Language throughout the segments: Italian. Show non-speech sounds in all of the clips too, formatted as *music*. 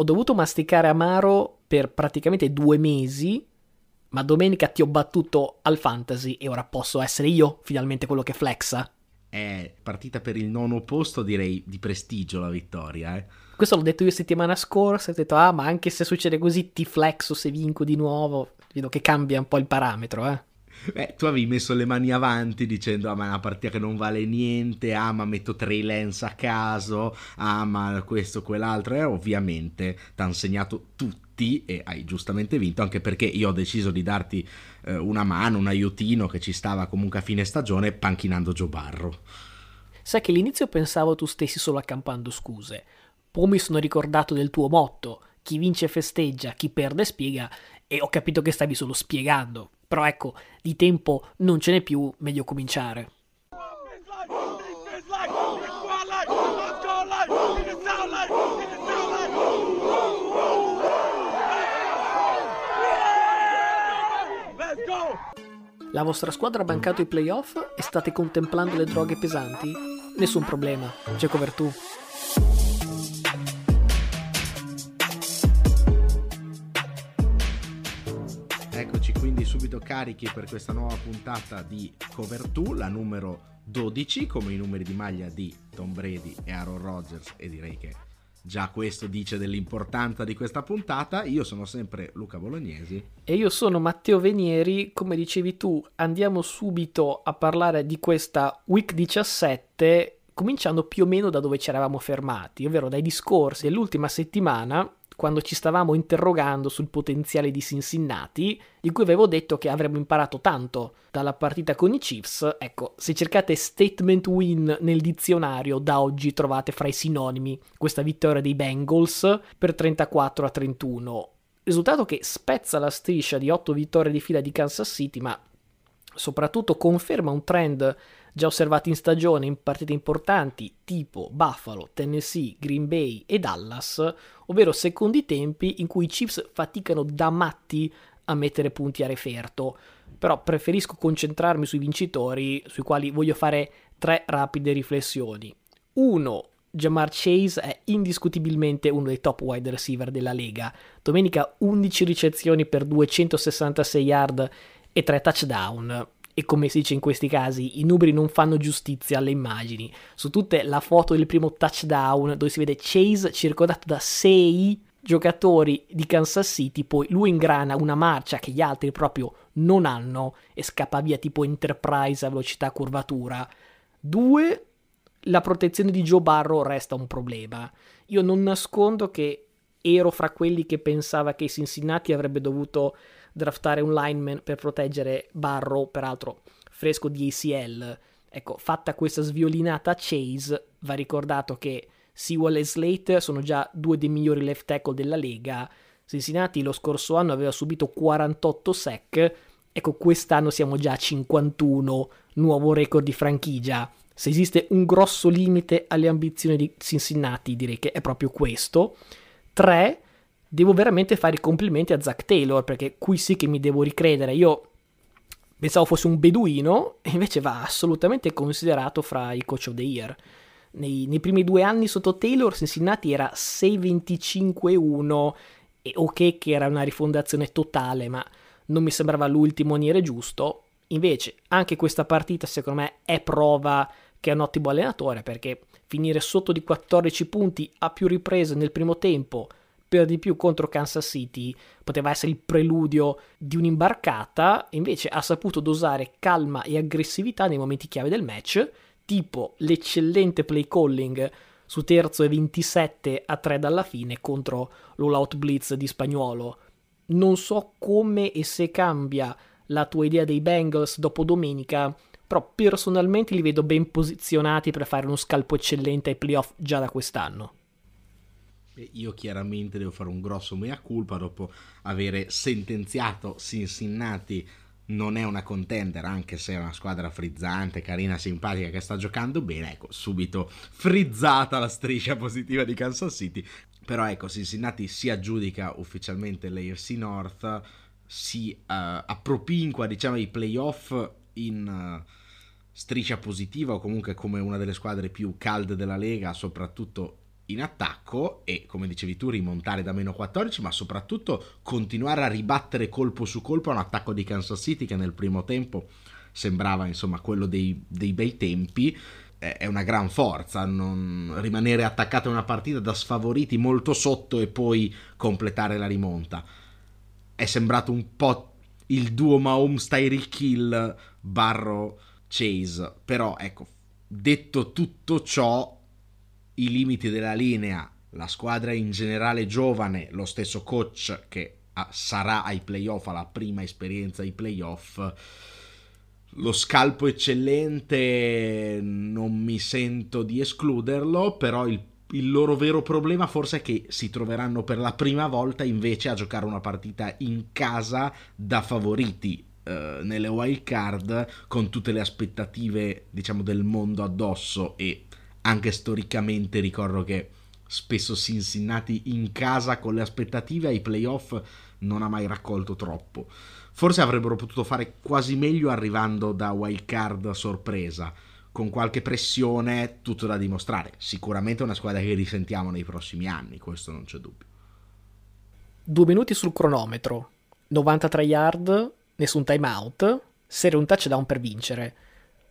ho dovuto masticare amaro per praticamente due mesi, ma domenica ti ho battuto al fantasy e ora posso essere io finalmente quello che flexa. È partita per il nono posto, direi di prestigio la vittoria, eh. Questo l'ho detto io settimana scorsa, ho detto ah ma anche se succede così ti flexo se vinco di nuovo, vedo che cambia un po' il parametro, eh. Beh, tu avevi messo le mani avanti dicendo: Ah, ma è una partita che non vale niente. Ah, ma metto tre lens a caso. Ah, ma questo, quell'altro. E ovviamente ti ha insegnato tutti e hai giustamente vinto. Anche perché io ho deciso di darti eh, una mano, un aiutino che ci stava comunque a fine stagione, panchinando Joe Barro. Sai che all'inizio pensavo tu stessi solo accampando scuse. Poi mi sono ricordato del tuo motto: chi vince festeggia, chi perde spiega. E ho capito che stavi solo spiegando. Però ecco, di tempo non ce n'è più, meglio cominciare. La vostra squadra ha bancato i playoff e state contemplando le droghe pesanti? Nessun problema, c'è covertù. subito carichi per questa nuova puntata di Cover 2, la numero 12, come i numeri di maglia di Tom Brady e Aaron Rodgers e direi che già questo dice dell'importanza di questa puntata. Io sono sempre Luca Bolognesi. E io sono Matteo Venieri. Come dicevi tu, andiamo subito a parlare di questa Week 17, cominciando più o meno da dove ci eravamo fermati, ovvero dai discorsi dell'ultima settimana quando ci stavamo interrogando sul potenziale di Cincinnati, di cui avevo detto che avremmo imparato tanto dalla partita con i Chiefs. Ecco, se cercate statement win nel dizionario, da oggi trovate fra i sinonimi questa vittoria dei Bengals per 34 a 31. Risultato che spezza la striscia di 8 vittorie di fila di Kansas City, ma soprattutto conferma un trend già osservati in stagione in partite importanti tipo Buffalo, Tennessee, Green Bay e Dallas, ovvero secondi tempi in cui i Chiefs faticano da matti a mettere punti a referto. Però preferisco concentrarmi sui vincitori, sui quali voglio fare tre rapide riflessioni. 1. Jamar Chase è indiscutibilmente uno dei top wide receiver della Lega. Domenica 11 ricezioni per 266 yard e 3 touchdown e come si dice in questi casi, i numeri non fanno giustizia alle immagini. Su tutte la foto del primo touchdown dove si vede Chase circondato da 6 giocatori di Kansas City, poi lui ingrana una marcia che gli altri proprio non hanno e scappa via tipo Enterprise a velocità curvatura. 2. La protezione di Joe Barrow resta un problema. Io non nascondo che ero fra quelli che pensava che Cincinnati avrebbe dovuto draftare un lineman per proteggere Barrow, peraltro fresco di ACL. Ecco, fatta questa sviolinata a Chase, va ricordato che Sewell e Slate sono già due dei migliori left tackle della Lega. Cincinnati lo scorso anno aveva subito 48 sack, ecco quest'anno siamo già a 51, nuovo record di franchigia. Se esiste un grosso limite alle ambizioni di Cincinnati, direi che è proprio questo. 3 devo veramente fare i complimenti a Zack Taylor, perché qui sì che mi devo ricredere. Io pensavo fosse un beduino, e invece va assolutamente considerato fra i coach of the year. Nei, nei primi due anni sotto Taylor, Cincinnati era 6-25-1, e ok che era una rifondazione totale, ma non mi sembrava l'ultimo niere giusto. Invece, anche questa partita, secondo me, è prova che è un ottimo allenatore, perché finire sotto di 14 punti a più riprese nel primo tempo per di più contro Kansas City poteva essere il preludio di un'imbarcata, invece ha saputo dosare calma e aggressività nei momenti chiave del match, tipo l'eccellente play calling su terzo e 27 a 3 dalla fine contro l'all-out blitz di Spagnuolo. Non so come e se cambia la tua idea dei Bengals dopo domenica, però personalmente li vedo ben posizionati per fare uno scalpo eccellente ai playoff già da quest'anno io chiaramente devo fare un grosso mea culpa dopo avere sentenziato Cincinnati. Non è una contender anche se è una squadra frizzante, carina, simpatica che sta giocando bene, ecco, subito frizzata la striscia positiva di Kansas City, però ecco, Cincinnati si aggiudica ufficialmente l'AFC North, si uh, appropinqua diciamo i playoff in uh, striscia positiva o comunque come una delle squadre più calde della Lega, soprattutto in attacco e, come dicevi tu, rimontare da meno 14, ma soprattutto continuare a ribattere colpo su colpo a un attacco di Kansas City che nel primo tempo sembrava insomma quello dei, dei bei tempi. È una gran forza non rimanere attaccati a una partita da sfavoriti molto sotto e poi completare la rimonta. È sembrato un po' il duo Mahomes Tyreek Hill barro Chase però ecco detto tutto ciò i limiti della linea. La squadra in generale giovane lo stesso coach che sarà ai playoff alla prima esperienza ai playoff. Lo scalpo eccellente non mi sento di escluderlo, però il, il, loro vero problema forse è che si troveranno per la prima volta invece a giocare una partita in casa da favoriti eh, nelle wild card con tutte le aspettative diciamo del mondo addosso e anche storicamente ricordo che spesso Cincinnati in casa con le aspettative ai playoff non ha mai raccolto troppo Forse avrebbero potuto fare quasi meglio arrivando da wild card sorpresa, con qualche pressione, tutto da dimostrare. Sicuramente una squadra che risentiamo nei prossimi anni, questo non c'è dubbio. Due minuti sul cronometro, 93 yard, nessun timeout, serie un touchdown per vincere.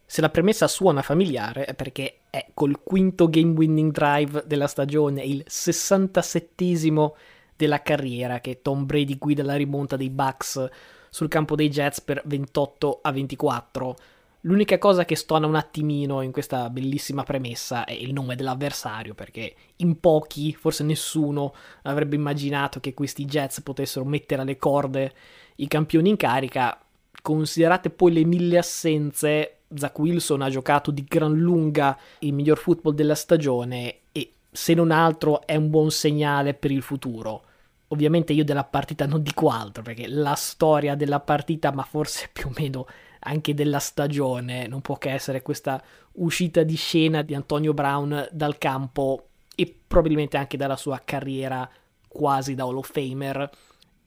Se la premessa suona familiare è perché è col quinto game winning drive della stagione, il 67esimo della carriera che Tom Brady guida la rimonta dei Bucks sul campo dei Jets per 28 a 24. L'unica cosa che stona un attimino in questa bellissima premessa è il nome dell'avversario, perché in pochi, forse nessuno, avrebbe immaginato che questi Jets potessero mettere alle corde i campioni in carica. Considerate poi le mille assenze, Zach Wilson ha giocato di gran lunga il miglior football della stagione e se non altro è un buon segnale per il futuro. Ovviamente io della partita non dico altro perché la storia della partita, ma forse *laughs* più o meno anche della stagione, non può che essere questa uscita di scena di Antonio Brown dal campo e probabilmente anche dalla sua carriera quasi da Hall of Famer.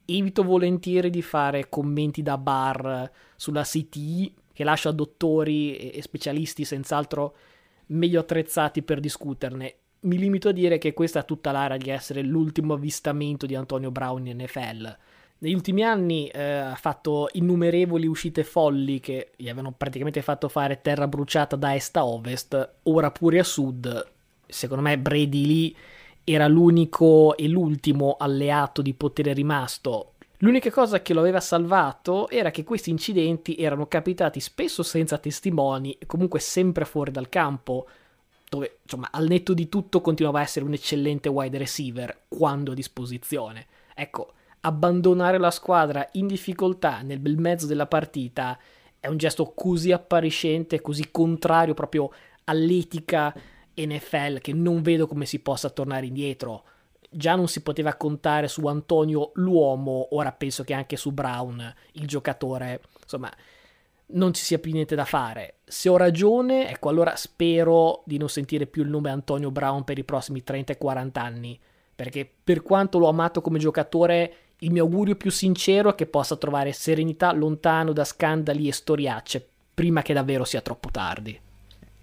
Evito volentieri di fare commenti da bar sulla CTI che lascia dottori e specialisti senz'altro meglio attrezzati per discuterne mi limito a dire che questa ha tutta l'area di essere l'ultimo avvistamento di Antonio Brown in NFL. Negli ultimi anni eh, ha fatto innumerevoli uscite folli che gli avevano praticamente fatto fare terra bruciata da est a ovest, ora pure a sud. Secondo me Brady lì era l'unico e l'ultimo alleato di potere rimasto. L'unica cosa che lo aveva salvato era che questi incidenti erano capitati spesso senza testimoni e comunque sempre fuori dal campo dove insomma al netto di tutto continuava a essere un eccellente wide receiver quando a disposizione. Ecco, abbandonare la squadra in difficoltà nel bel mezzo della partita è un gesto così appariscente, così contrario proprio all'etica NFL che non vedo come si possa tornare indietro. Già non si poteva contare su Antonio l'uomo, ora penso che anche su Brown, il giocatore. Insomma, non ci sia più niente da fare. Se ho ragione, ecco, allora spero di non sentire più il nome Antonio Brown per i prossimi 30 e 40 anni, perché per quanto l'ho amato come giocatore, il mio augurio più sincero è che possa trovare serenità lontano da scandali e storiacce, prima che davvero sia troppo tardi.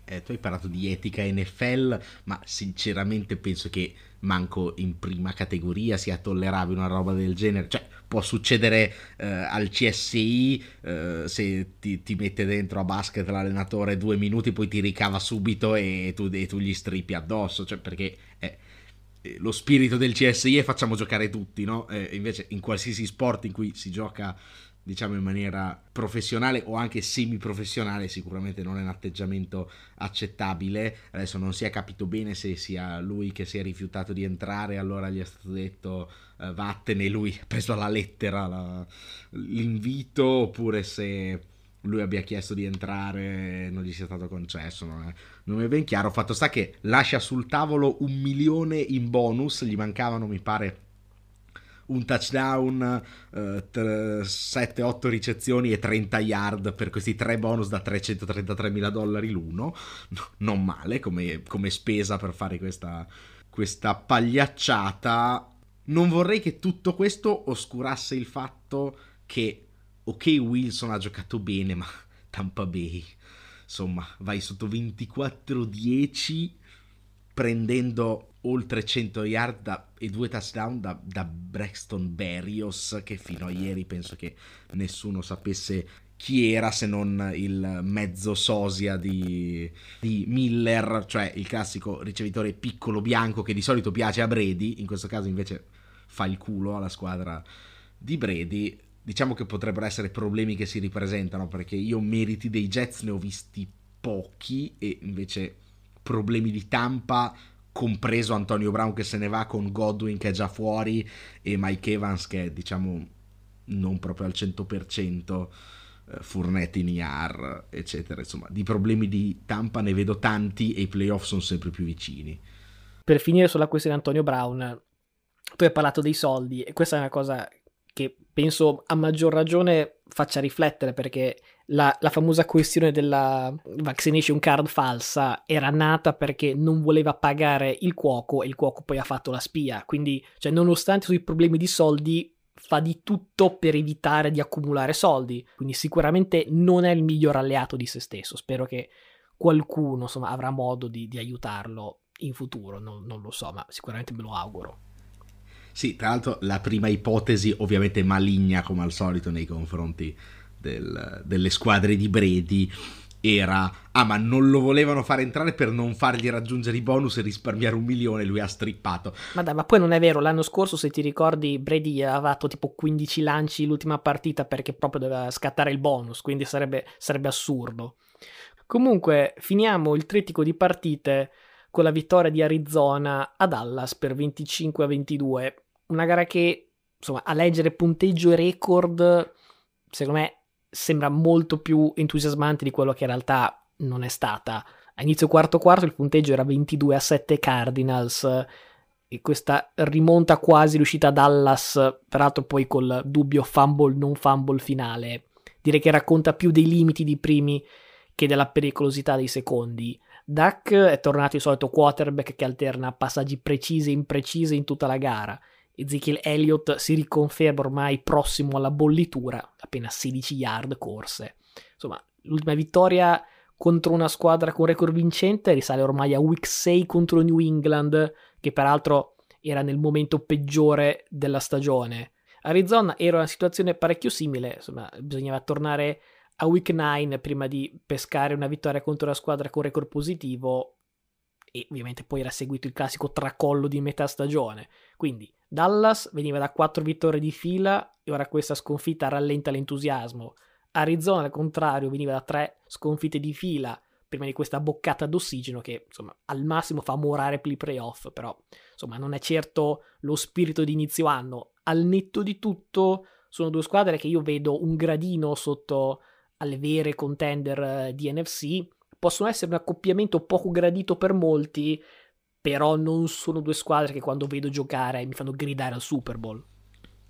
Eh, tu hai parlato di etica NFL, ma sinceramente penso che manco in prima categoria sia tollerabile una roba del genere. Cioè, può succedere eh, al CSI eh, se ti, ti, mette dentro a basket l'allenatore due minuti, poi ti ricava subito e tu, e tu gli strippi addosso. Cioè, perché è, lo spirito del CSI è facciamo giocare tutti, no? Eh, invece in qualsiasi sport in cui si gioca diciamo in maniera professionale o anche semi-professionale sicuramente non è un atteggiamento accettabile. Adesso non si è capito bene se sia lui che si è rifiutato di entrare allora gli è stato detto eh, vattene lui ha preso alla lettera la, l'invito oppure se lui abbia chiesto di entrare e non gli sia stato concesso non è, non è ben chiaro. Fatto sta che lascia sul tavolo un milione in bonus gli mancavano mi pare un touchdown, eh, 7-8 ricezioni e 30 yard per questi tre bonus da 333 mila dollari l'uno. No, non male come, come, spesa per fare questa, questa pagliacciata. Non vorrei che tutto questo oscurasse il fatto che, ok, Wilson ha giocato bene, ma Tampa Bay, insomma, vai sotto 24-10 prendendo oltre 100 yard da, e due touchdown da, da Braxton Berrios che fino a ieri penso che nessuno sapesse chi era se non il mezzo sosia di, di, Miller, cioè il classico ricevitore piccolo bianco che di solito piace a Brady, in questo caso invece fa il culo alla squadra di Brady. Diciamo che potrebbero essere problemi che si ripresentano perché io meriti dei Jets ne ho visti pochi e invece problemi di Tampa compreso Antonio Brown che se ne va con Godwin che è già fuori e Mike Evans che è diciamo non proprio al 100% eh, Furnetti in IR, eccetera. Insomma, di problemi di Tampa ne vedo tanti e i playoff sono sempre più vicini. Per finire sulla questione Antonio Brown, tu hai parlato dei soldi e questa è una cosa che penso a maggior ragione faccia riflettere perché la, la, famosa questione della vaccination card falsa era nata perché non voleva pagare il cuoco e il cuoco poi ha fatto la spia. Quindi, cioè, nonostante sui problemi di soldi, fa di tutto per evitare di accumulare soldi, quindi sicuramente non è il miglior alleato di se stesso. Spero che qualcuno insomma, avrà modo di, di aiutarlo in futuro, non, non, lo so, ma sicuramente me lo auguro. Sì, tra l'altro la prima ipotesi ovviamente maligna come al solito nei confronti del, delle squadre di Bredi era ah ma non lo volevano fare entrare per non fargli raggiungere i bonus e risparmiare un milione lui ha strippato. Ma dai ma poi non è vero l'anno scorso se ti ricordi Brady aveva fatto tipo 15 lanci l'ultima partita perché proprio doveva scattare il bonus quindi sarebbe, sarebbe assurdo. Comunque finiamo il trittico di partite con la vittoria di Arizona a Dallas per 25 a 22 una gara che insomma a leggere punteggio e record secondo me sembra molto più entusiasmante di quello che in realtà non è stata. A inizio quarto quarto il punteggio era 22 a 7 Cardinals e questa rimonta quasi riuscita a Dallas, peraltro poi col dubbio fumble non fumble finale, direi che racconta più dei limiti di primi che della pericolosità dei secondi. Duck è tornato il solito quarterback che alterna passaggi precisi e imprecisi in tutta la gara Ezekiel Elliott si riconferma ormai prossimo alla bollitura, appena 16 yard corse. Insomma, l'ultima vittoria contro una squadra con record vincente risale ormai a week 6 contro New England, che peraltro era nel momento peggiore della stagione. Arizona era una situazione parecchio simile, insomma, bisognava tornare a week 9 prima di pescare una vittoria contro una squadra con record positivo e ovviamente poi era seguito il classico tracollo di metà stagione. Quindi Dallas veniva da 4 vittorie di fila e ora questa sconfitta rallenta l'entusiasmo. Arizona, al contrario, veniva da 3 sconfitte di fila prima di questa boccata d'ossigeno che insomma al massimo fa morare per i playoff, però insomma non è certo lo spirito di inizio anno. Al netto di tutto sono due squadre che io vedo un gradino sotto alle vere contender eh, di NFC, possono essere un accoppiamento poco gradito per molti, però non sono due squadre che quando vedo giocare mi fanno gridare al Super Bowl.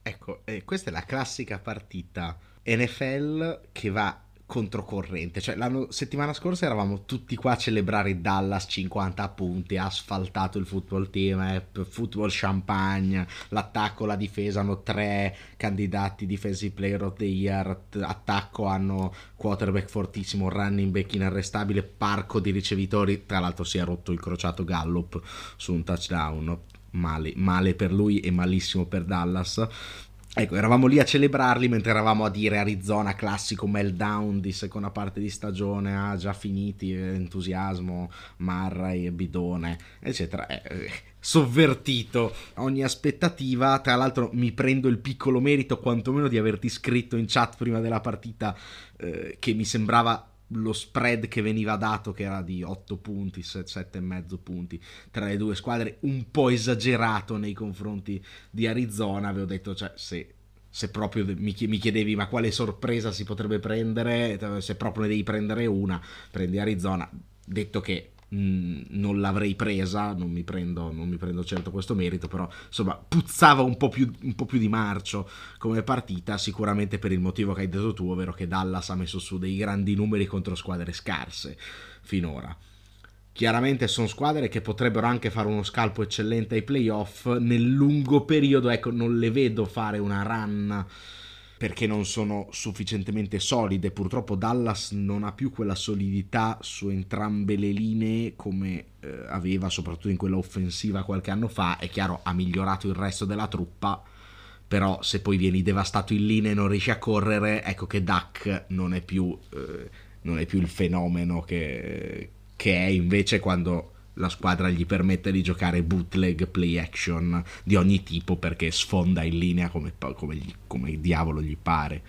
Ecco, eh, questa è la classica partita NFL che va controcorrente. Cioè, la settimana scorsa eravamo tutti qua a celebrare Dallas 50 punti, ha asfaltato il football team, eh, football champagne, l'attacco, la difesa hanno tre candidati defensive player of the year, attacco hanno quarterback fortissimo, running back inarrestabile, parco di ricevitori, tra l'altro si è rotto il crociato Gallup su un touchdown. Male, male per lui e malissimo per Dallas Ecco, eravamo lì a celebrarli mentre eravamo a dire Arizona, classico meltdown di seconda parte di stagione, ah, già finiti, entusiasmo, Marray, Bidone, eccetera. Eh, sovvertito ogni aspettativa. Tra l'altro, mi prendo il piccolo merito, quantomeno, di averti scritto in chat prima della partita eh, che mi sembrava lo spread che veniva dato che era di 8 punti, 7, e mezzo punti tra le due squadre un po' esagerato nei confronti di Arizona avevo detto cioè se, se proprio mi, chiedevi ma quale sorpresa si potrebbe prendere? Se proprio ne devi prendere una prendi Arizona. Detto che Mm, non l'avrei presa, non mi, prendo, non mi, prendo, certo questo merito, però insomma puzzava un po, più, un po' più di marcio come partita, sicuramente per il motivo che hai detto tu, ovvero che Dallas ha messo su dei grandi numeri contro squadre scarse finora. Chiaramente sono squadre che potrebbero anche fare uno scalpo eccellente ai playoff, nel lungo periodo ecco non le vedo fare una run perché non sono sufficientemente solide. Purtroppo Dallas non ha più quella solidità su entrambe le linee come eh, aveva soprattutto in quella offensiva qualche anno fa. È chiaro, ha migliorato il resto della truppa, però se poi vieni devastato in linea e non riesci a correre, ecco che Duck non è più, eh, non è più il fenomeno che, che è invece quando la squadra gli permette di giocare bootleg play action di ogni tipo perché sfonda in linea come, come, gli, come diavolo gli pare.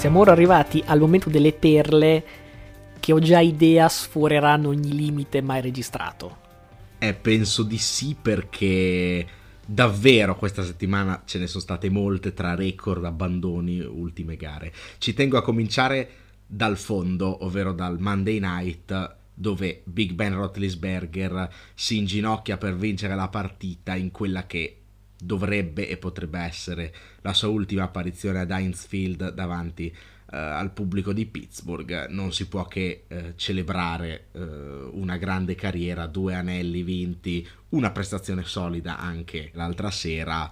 Siamo ora arrivati al momento delle perle che ho già idea sforeranno ogni limite mai registrato. Eh, penso di sì perché davvero questa settimana ce ne sono state molte tra record, abbandoni, ultime gare. Ci tengo a cominciare dal fondo, ovvero dal Monday Night dove Big Ben Roethlisberger si inginocchia per vincere la partita in quella che dovrebbe e potrebbe essere la sua ultima apparizione ad Heinz Field davanti uh, al pubblico di Pittsburgh. Non si può che uh, celebrare uh, una grande carriera, due anelli vinti, una prestazione solida anche l'altra sera.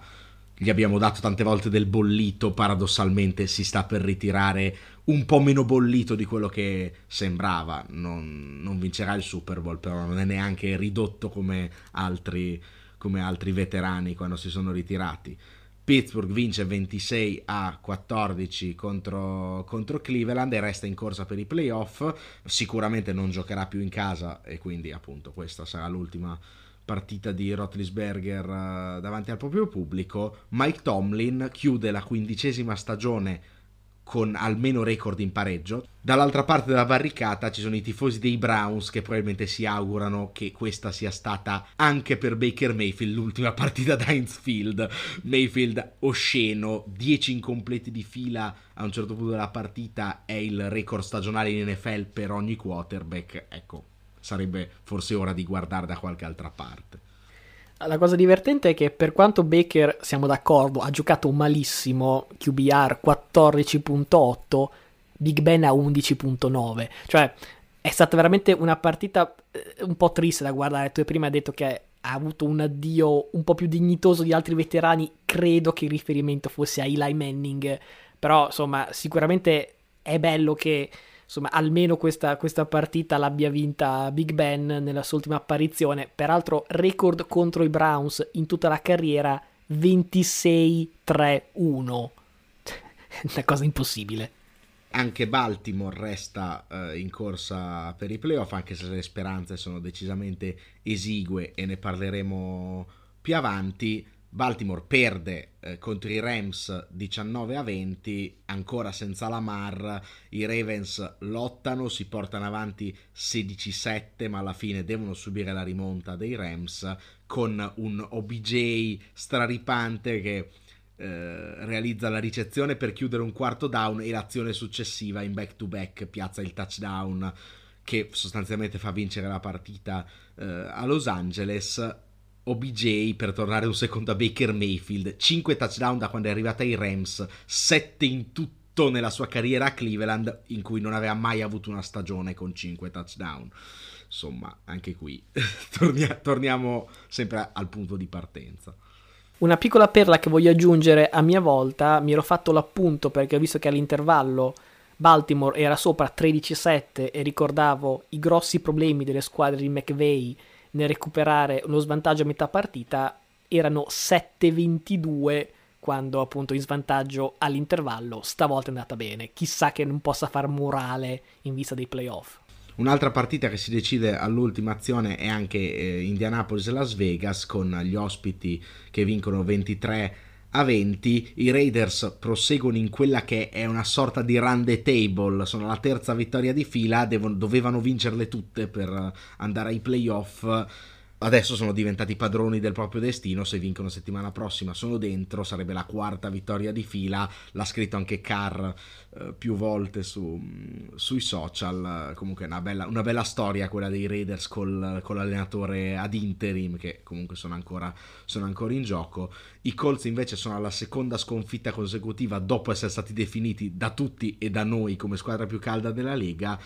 Gli abbiamo dato tante volte del bollito, paradossalmente si sta per ritirare un po' meno bollito di quello che sembrava. Non, non vincerà il Super Bowl, però non è neanche ridotto come altri come altri veterani quando si sono ritirati. Pittsburgh vince 26 a 14 contro, contro, Cleveland e resta in corsa per i playoff. Sicuramente non giocherà più in casa e quindi appunto questa sarà l'ultima partita di Rotlisberger uh, davanti al proprio pubblico. Mike Tomlin chiude la quindicesima stagione con almeno record in pareggio. Dall'altra parte della barricata ci sono i tifosi dei Browns che probabilmente si augurano che questa sia stata anche per Baker Mayfield l'ultima *laughs* partita da Heinz Field. Mayfield osceno, 10 incompleti di fila a un certo punto della partita è il record stagionale in NFL per ogni quarterback. Ecco, sarebbe forse ora di guardare da qualche altra parte. La cosa divertente è che per quanto Baker, siamo d'accordo, ha giocato malissimo, QBR 14.8, Big Ben a 11.9. Cioè, è stata veramente una partita eh, un po' triste da guardare. Tu prima hai detto che ha avuto un addio un po' più dignitoso di altri veterani. Credo che il riferimento fosse a Eli Manning. Però, insomma, sicuramente è bello che insomma, almeno questa, questa, partita l'abbia vinta Big Ben nella sua ultima apparizione. Peraltro, record contro i Browns in tutta la carriera 26-3-1. *laughs* Una cosa impossibile. Anche Baltimore resta uh, in corsa per i playoff, anche se le speranze sono decisamente esigue e ne parleremo più avanti. Baltimore perde eh, contro i Rams 19 a 20, ancora senza Lamar, i Ravens lottano, si portano avanti 16-7, ma alla fine devono subire la rimonta dei Rams con un OBJ straripante che eh, realizza la ricezione per chiudere un quarto down e l'azione successiva in back to back piazza il touchdown che sostanzialmente fa vincere la partita eh, a Los Angeles OBJ per tornare un secondo a Baker Mayfield, 5 touchdown da quando è arrivata ai Rams, 7 in tutto nella sua carriera a Cleveland in cui non aveva mai avuto una stagione con 5 touchdown. Insomma, anche qui *laughs* tornia- torniamo sempre al punto di partenza. Una piccola perla che voglio aggiungere a mia volta, mi ero fatto l'appunto perché ho visto che all'intervallo Baltimore era sopra 13-7 e ricordavo i grossi problemi delle squadre di McVeigh nel recuperare uno svantaggio a metà partita erano 7-22 quando appunto in svantaggio all'intervallo stavolta è andata bene. Chissà che non possa far morale in vista dei playoff. Un'altra partita che si decide all'ultima azione è anche eh, Indianapolis e Las Vegas con gli ospiti che vincono 23 a 20 i Raiders proseguono in quella che è una sorta di run the table, sono la terza vittoria di fila, devono, dovevano vincerle tutte per andare ai playoff. Adesso sono diventati padroni del proprio destino, se vincono settimana prossima sono dentro, sarebbe la quarta vittoria di fila, l'ha scritto anche Carr eh, più volte su, sui social, comunque una bella, una bella storia quella dei Raiders col, con l'allenatore ad interim che comunque sono ancora, sono ancora in gioco, i Colts invece sono alla seconda sconfitta consecutiva dopo essere stati definiti da tutti e da noi come squadra più calda della Lega,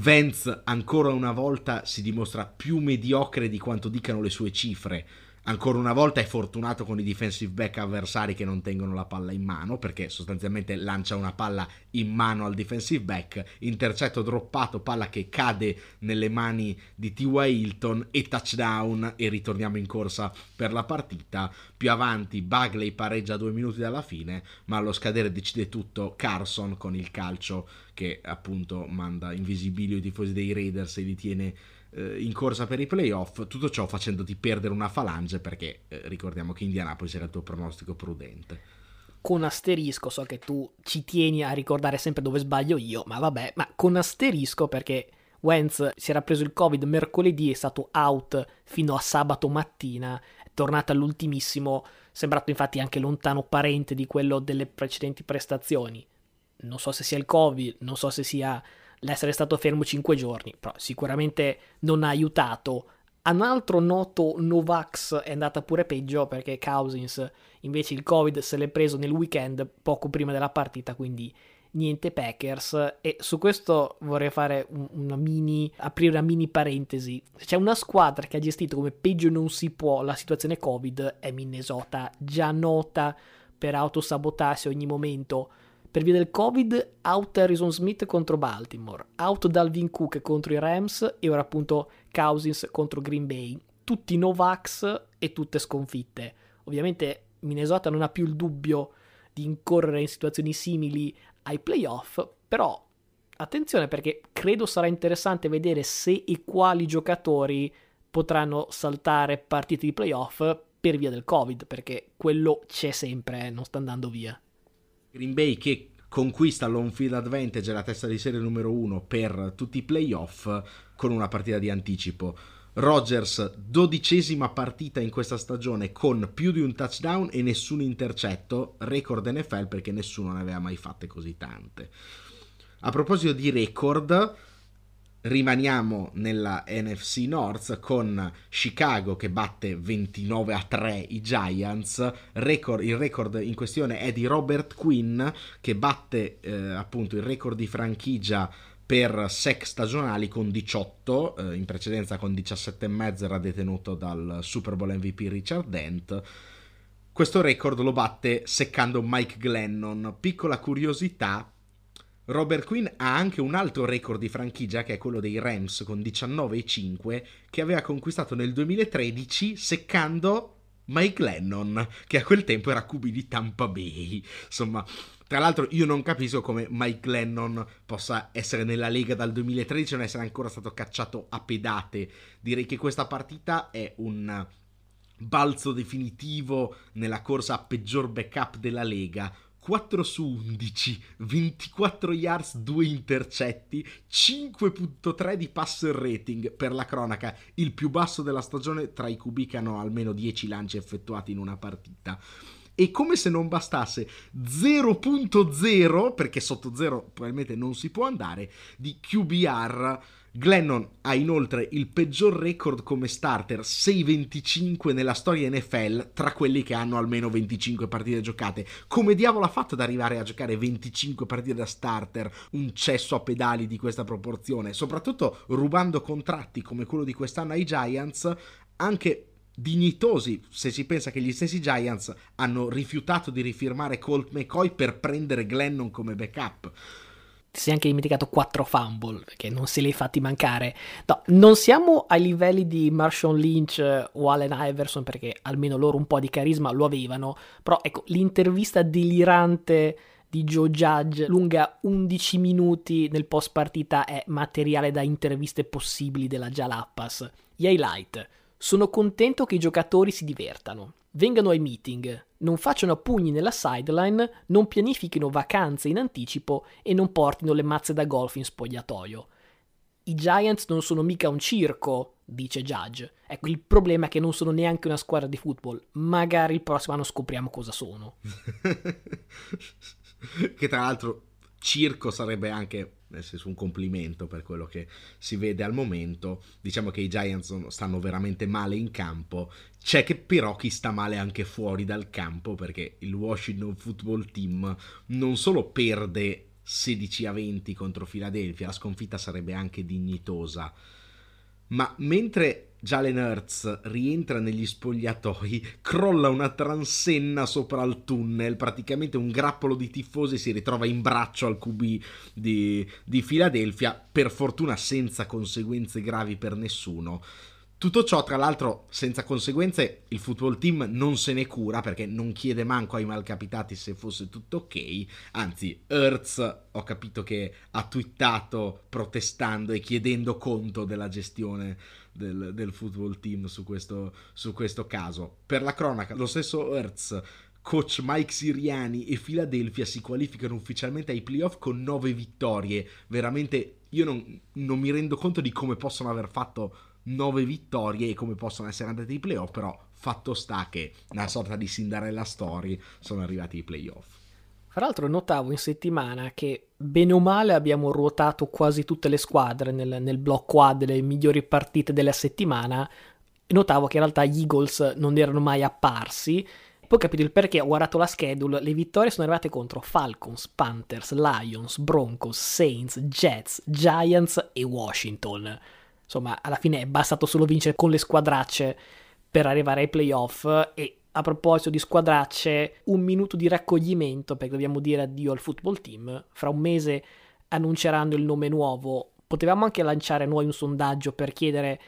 Vance ancora una volta si dimostra più mediocre di quanto dicano le sue cifre. Ancora una volta è fortunato con i defensive back avversari che non tengono la palla in mano, perché sostanzialmente lancia una palla in mano al defensive back, intercetto droppato, palla che cade nelle mani di T.Y. Hilton e touchdown e ritorniamo in corsa per la partita. Più avanti Bagley pareggia due minuti dalla fine, ma allo scadere decide tutto Carson con il calcio che appunto manda in visibilio i tifosi dei Raiders e li tiene eh, in corsa per i playoff, tutto ciò facendoti perdere una falange perché eh, ricordiamo che Indianapolis era il tuo pronostico prudente. Con asterisco, so che tu ci tieni a ricordare sempre dove sbaglio io, ma vabbè, ma con asterisco perché Wentz si era preso il Covid mercoledì, è stato out fino a sabato mattina, è tornato all'ultimissimo, sembrato infatti anche lontano parente di quello delle precedenti prestazioni non so se sia il Covid, non so se sia l'essere stato fermo 5 giorni, però sicuramente non ha aiutato. Un altro noto Novax è andata pure peggio perché Cousins invece il Covid se l'è preso nel weekend poco prima della partita, quindi niente Packers. E su questo vorrei fare una mini aprire una mini parentesi. C'è una squadra che ha gestito come peggio non si può la situazione Covid è Minnesota già nota per autosabotarsi ogni momento per via del Covid, out Harrison Smith contro Baltimore, out Dalvin Cook contro i Rams e ora appunto Cousins contro Green Bay. Tutti Novax e tutte sconfitte. Ovviamente Minnesota non ha più il dubbio di incorrere in situazioni simili ai playoff, però attenzione perché credo sarà interessante vedere se e quali giocatori potranno saltare partite di playoff per via del Covid, perché quello c'è sempre, eh, non sta andando via. Green Bay che conquista l'home field advantage la testa di serie numero uno per tutti i playoff con una partita di anticipo. Rogers, dodicesima partita in questa stagione con più di un touchdown e nessun intercetto, record NFL perché nessuno ne aveva mai fatte così tante. A proposito di record, rimaniamo nella NFC North con Chicago che batte 29 a 3 i Giants. Record, il record in questione è di Robert Quinn che batte eh, appunto il record di franchigia per sec stagionali con 18, eh, in precedenza con 17,5 era detenuto dal Super Bowl MVP Richard Dent. Questo record lo batte seccando Mike Glennon. Piccola curiosità, Robert Quinn ha anche un altro record di franchigia che è quello dei Rams con 19,5 che aveva conquistato nel 2013 seccando Mike Lennon che a quel tempo era QB di Tampa Bay. Insomma, tra l'altro io non capisco come Mike Lennon possa essere nella Lega dal 2013 e non essere ancora stato cacciato a pedate. Direi che questa partita è un balzo definitivo nella corsa a peggior backup della Lega 4 su 11, 24 yards, 2 intercetti, 5.3 di passer rating per la cronaca, il più basso della stagione tra i QB che hanno almeno 10 lanci effettuati in una partita. E come se non bastasse 0.0, perché sotto 0 probabilmente non si può andare, di QBR Glennon ha inoltre il peggior record come starter 6-25 nella storia NFL tra quelli che hanno almeno 25 partite giocate. Come diavolo ha fatto ad arrivare a giocare 25 partite da starter, un cesso a pedali di questa proporzione, soprattutto rubando contratti come quello di quest'anno ai Giants, anche dignitosi se si pensa che gli stessi Giants hanno rifiutato di rifirmare Colt McCoy per prendere Glennon come backup ti sei anche dimenticato quattro fumble, che non se li hai fatti mancare. No, non siamo ai livelli di Marshawn Lynch o Allen Iverson, perché almeno loro un po' di carisma lo avevano, però ecco, l'intervista delirante di Joe Judge lunga 11 minuti nel post partita è materiale da interviste possibili della Jalapas. Gli highlight. Sono contento che i giocatori si divertano vengano ai meeting, non facciano pugni nella sideline, non pianifichino vacanze in anticipo e non portino le mazze da golf in spogliatoio. i Giants non sono mica un circo, dice Judge. Ecco, il problema è che non sono neanche una squadra di football. Magari il prossimo anno scopriamo cosa sono. *laughs* che tra l'altro circo sarebbe anche nel senso un complimento per quello che si vede al momento. Diciamo che i Giants stanno veramente male in campo. C'è che però chi sta male anche fuori dal campo perché il Washington Football Team non solo perde 16 a 20 contro Philadelphia, la sconfitta sarebbe anche dignitosa. Ma mentre Jalen Hurts rientra negli spogliatoi, *laughs* crolla una transenna sopra il tunnel, praticamente un grappolo di tifosi si ritrova in braccio al QB di, Philadelphia, per fortuna senza conseguenze gravi per nessuno. Tutto ciò, tra l'altro, senza conseguenze, il football team non se ne cura perché non chiede manco ai malcapitati se fosse tutto ok. Anzi, Hertz ho capito che ha twittato protestando e chiedendo conto della gestione del, del football team su questo, su questo caso. Per la cronaca, lo stesso Hertz coach Mike Siriani e Philadelphia si qualificano ufficialmente ai playoff con nove vittorie. Veramente io non, non mi rendo conto di come possono aver fatto 9 vittorie e come possono essere andati i playoff, però fatto sta che una sorta di Cinderella Story sono arrivati i playoff. Fra l'altro notavo in settimana che bene o male abbiamo ruotato quasi tutte le squadre nel, nel blocco A delle migliori partite della settimana notavo che in realtà gli Eagles non erano mai apparsi. Poi ho capito il perché, ho guardato la schedule, le vittorie sono arrivate contro Falcons, Panthers, Lions, Broncos, Saints, Jets, Giants e Washington insomma, alla fine è bastato solo vincere con le squadracce per arrivare ai playoff e a proposito di squadracce, un minuto di raccoglimento perché dobbiamo dire addio al football team. Fra un mese annunceranno il nome nuovo. Potevamo anche lanciare noi un sondaggio per chiedere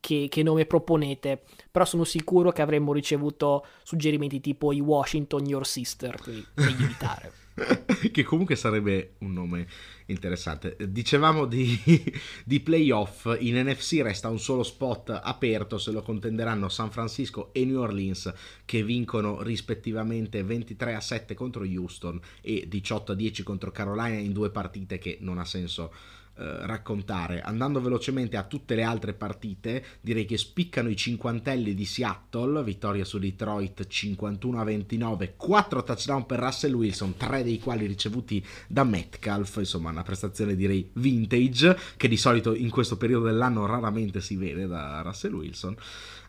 che, che, nome proponete, però sono sicuro che avremmo ricevuto suggerimenti tipo i Washington Your Sister, quindi meglio evitare. *laughs* *laughs* che comunque sarebbe un nome interessante. Dicevamo di, *laughs* di, playoff, in NFC resta un solo spot aperto, se lo contenderanno San Francisco e New Orleans che vincono rispettivamente 23 a 7 contro Houston e 18 a 10 contro Carolina in due partite che non ha senso raccontare. Andando velocemente a tutte le altre partite, direi che spiccano i cinquantelli di Seattle, vittoria su Detroit 51 a 29, 4 touchdown per Russell Wilson, 3 dei quali ricevuti da Metcalf, insomma una prestazione direi vintage, che di solito in questo periodo dell'anno raramente si vede da Russell Wilson.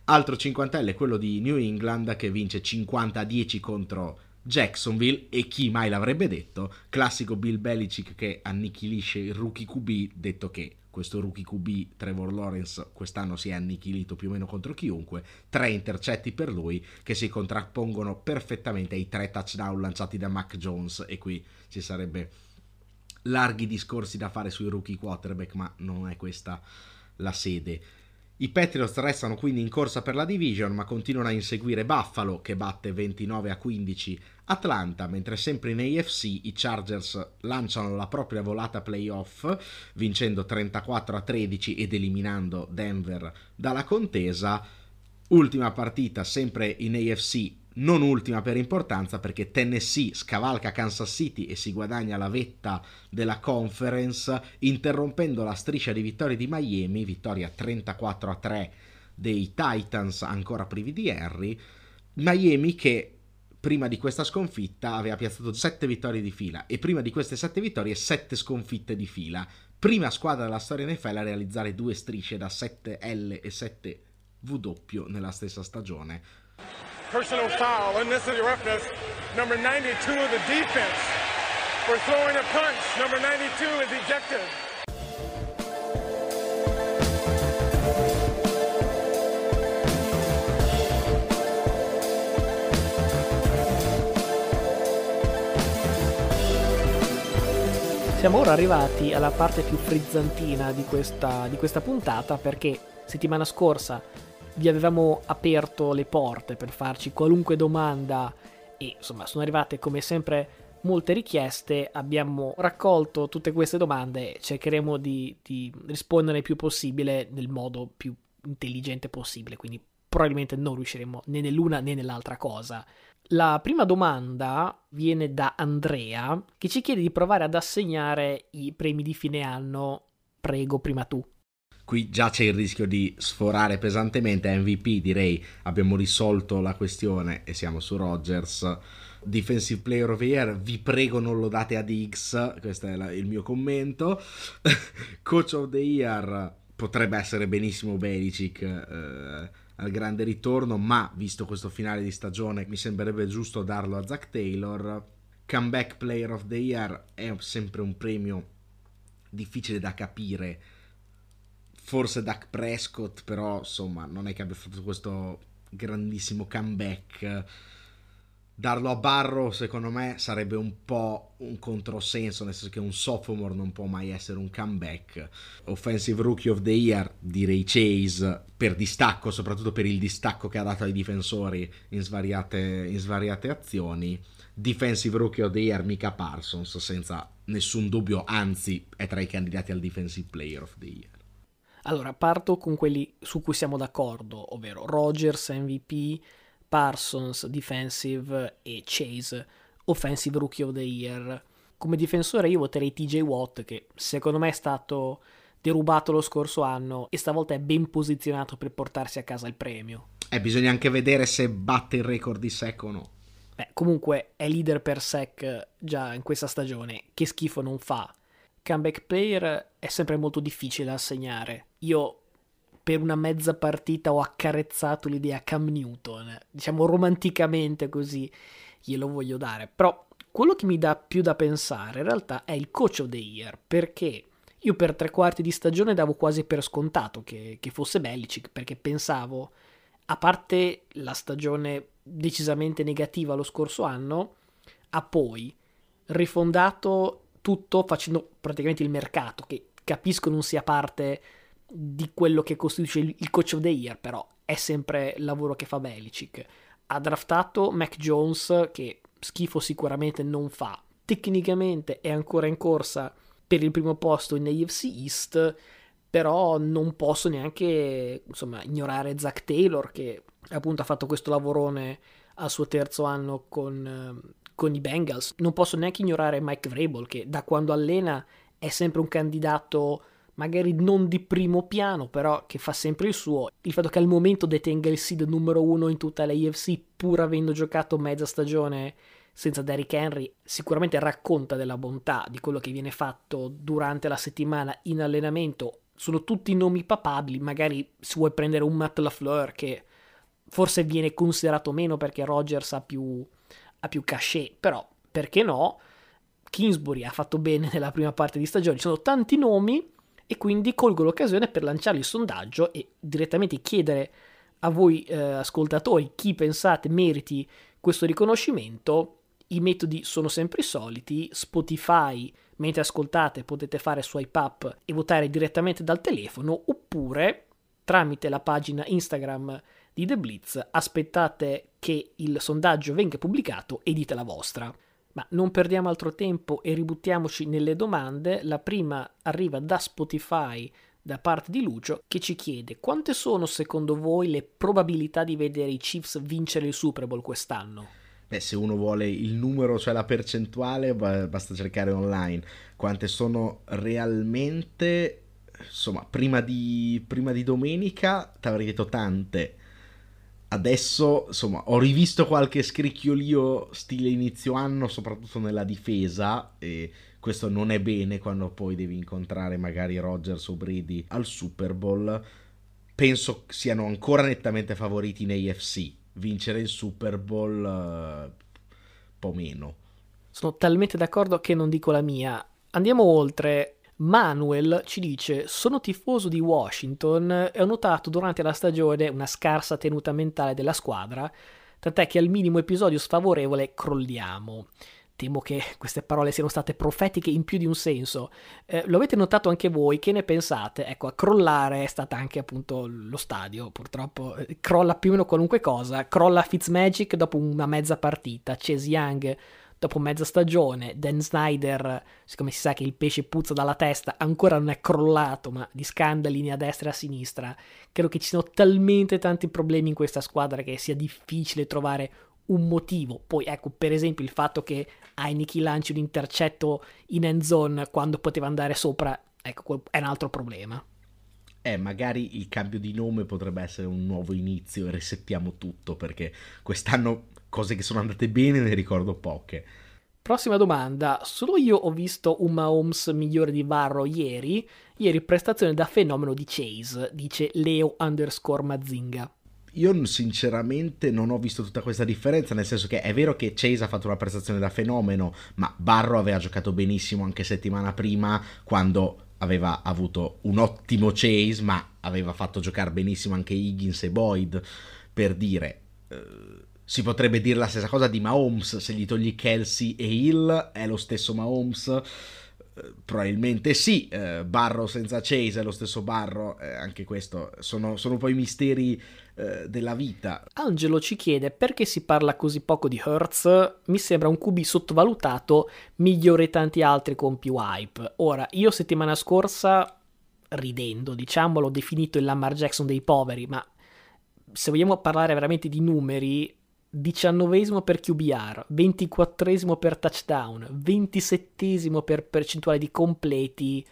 Altro cinquantello è quello di New England che vince 50 a 10 contro Jacksonville e chi mai l'avrebbe detto, classico Bill Belichick che annichilisce il rookie QB, detto che questo rookie QB Trevor Lawrence quest'anno si è annichilito più o meno contro chiunque, tre intercetti per lui che si contrappongono perfettamente ai tre touchdown lanciati da Mac Jones e qui ci sarebbe larghi discorsi da fare sui rookie quarterback, ma non è questa la sede. I Patriots restano quindi in corsa per la division, ma continuano a inseguire Buffalo che batte 29 a 15 Atlanta, mentre sempre in AFC i Chargers lanciano la propria volata playoff, vincendo 34 a 13 ed eliminando Denver dalla contesa. Ultima partita sempre in AFC non ultima per importanza perché Tennessee scavalca Kansas City e si guadagna la vetta della conference interrompendo la striscia di vittorie di Miami, vittoria 34 a 3 dei Titans ancora privi di Henry, Miami che prima di questa sconfitta aveva piazzato 7 vittorie di fila e prima di queste 7 vittorie 7 sconfitte di fila, prima squadra della storia NFL a realizzare due strisce da 7 L e 7 W nella stessa stagione personal foul, unnecessary roughness, number 92 of the defense for throwing a punch. Number 92 is ejected. Siamo ora arrivati alla parte più frizzantina di questa, di questa puntata perché settimana scorsa vi avevamo aperto le porte per farci qualunque domanda e insomma sono arrivate come sempre molte richieste, abbiamo raccolto tutte queste domande e cercheremo di, di rispondere il più possibile nel modo più intelligente possibile, quindi probabilmente non riusciremo né nell'una né nell'altra cosa. La prima domanda viene da Andrea che ci chiede di provare ad assegnare i premi di fine anno. Prego, prima tu. Qui già c'è il rischio di sforare pesantemente. MVP direi abbiamo risolto la questione e siamo su Rodgers. Defensive Player of the Year, vi prego non lo date ad X, questo è la, il mio commento. *laughs* Coach of the Year potrebbe essere benissimo Belicic eh, al grande ritorno, ma visto questo finale di stagione mi sembrerebbe giusto darlo a Zach Taylor. Comeback Player of the Year è sempre un premio difficile da capire. Forse Dak Prescott, però insomma non è che abbia fatto questo grandissimo comeback. Darlo a Barro secondo me sarebbe un po' un controsenso nel senso che un sophomore non può mai essere un comeback. Offensive rookie of the year direi Chase per distacco soprattutto per il distacco che ha dato ai difensori in svariate, in svariate azioni. Defensive rookie of the year Mika Parsons senza nessun dubbio anzi è tra i candidati al defensive player of the year allora parto con quelli su cui siamo d'accordo ovvero Rogers MVP Parsons Defensive e Chase Offensive Rookie of the Year. Come difensore io voterei TJ Watt che secondo me è stato derubato lo scorso anno e stavolta è ben posizionato per portarsi a casa il premio. E eh, bisogna anche vedere se batte il record di sec o no. Beh, comunque è leader per sec già in questa stagione, che schifo non fa. Comeback player è sempre molto difficile da assegnare. Io per una mezza partita ho accarezzato l'idea Cam Newton, diciamo romanticamente così glielo voglio dare, però quello che mi dà più da pensare in realtà è il coach of the year, perché io per tre quarti di stagione davo quasi per scontato che, che fosse Belichick, perché pensavo, a parte la stagione decisamente negativa lo scorso anno, ha poi rifondato tutto facendo praticamente il mercato, che capisco non sia parte di quello che costituisce il coach of the year, però è sempre il lavoro che fa Belichick. Ha draftato Mac Jones, che schifo sicuramente non fa. Tecnicamente è ancora in corsa per il primo posto in AFC East, però non posso neanche insomma, ignorare Zach Taylor, che appunto ha fatto questo lavorone al suo terzo anno con, con i Bengals. Non posso neanche ignorare Mike Vrabel, che da quando allena è sempre un candidato magari non di primo piano, però che fa sempre il suo. Il fatto che al momento detenga il seed numero uno in tutta la IFC, pur avendo giocato mezza stagione senza Derrick Henry, sicuramente racconta della bontà di quello che viene fatto durante la settimana in allenamento. Sono tutti nomi papabili, magari si vuole prendere un Matt LaFleur che forse viene considerato meno perché Rogers ha più, ha più cachet, però perché no? Kingsbury ha fatto bene nella prima parte di stagione, ci sono tanti nomi e quindi colgo l'occasione per lanciare il sondaggio e direttamente chiedere a voi eh, ascoltatori chi pensate meriti questo riconoscimento. I metodi sono sempre i soliti, Spotify mentre ascoltate potete fare swipe up e votare direttamente dal telefono oppure tramite la pagina Instagram di The Blitz aspettate che il sondaggio venga pubblicato e dite la vostra. Ma non perdiamo altro tempo e ributtiamoci nelle domande. La prima arriva da Spotify da parte di Lucio che ci chiede quante sono secondo voi le probabilità di vedere i Chiefs vincere il Super Bowl quest'anno? Beh, se uno vuole il numero, cioè la percentuale, basta cercare online. Quante sono realmente? Insomma, prima di, prima di domenica ti avrei detto tante adesso insomma ho rivisto qualche scricchiolio stile inizio anno soprattutto nella difesa e questo non è bene quando poi devi incontrare magari Rogers o Brady al Super Bowl. Penso siano ancora nettamente favoriti in AFC vincere il Super Bowl uh, po' meno. Sono talmente d'accordo che non dico la mia. Andiamo oltre Manuel ci dice: Sono tifoso di Washington e ho notato durante la stagione una scarsa tenuta mentale della squadra, tant'è che al minimo episodio sfavorevole crolliamo. Temo che queste parole siano state profetiche in più di un senso. Eh, lo avete notato anche voi? Che ne pensate? Ecco, a crollare è stata anche appunto lo stadio, purtroppo. Eh, crolla più o meno qualunque cosa. Crolla Fitzmagic dopo una mezza partita. Chase Young dopo mezza stagione, Dan Snyder, siccome si sa che il pesce puzza dalla testa, ancora non è crollato, ma di scandali a destra e a sinistra, credo che ci siano talmente tanti problemi in questa squadra che sia difficile trovare un motivo. Poi ecco, per esempio, il fatto che Heineken lanci un intercetto in end zone quando poteva andare sopra, ecco, è un altro problema. eh, magari il cambio di nome potrebbe essere un nuovo inizio e resettiamo tutto perché quest'anno cose che sono andate bene ne ricordo poche. Prossima domanda. Solo io ho visto un Mahomes migliore di Varro ieri. Ieri prestazione da fenomeno di Chase, dice Leo underscore Mazinga. Io sinceramente non ho visto tutta questa differenza, nel senso che è vero che Chase ha fatto una prestazione da fenomeno, ma Barro aveva giocato benissimo anche settimana prima quando aveva avuto un ottimo Chase, ma aveva fatto giocare benissimo anche Higgins e Boyd, per dire... Eh, si potrebbe dire la stessa cosa di Mahomes, se gli togli Kelsey e Hill è lo stesso Mahomes. Eh, probabilmente sì, eh, Barro senza Chase è lo stesso Barro, eh, anche questo sono, sono poi misteri eh, della vita. Angelo ci chiede perché si parla così poco di Hertz, mi sembra un QB sottovalutato, migliore tanti altri con più hype. Ora, io settimana scorsa, ridendo diciamo, l'ho definito il Lamar Jackson dei poveri, ma se vogliamo parlare veramente di numeri, 19 per QBR, 24 per touchdown, 27 per percentuale di completi.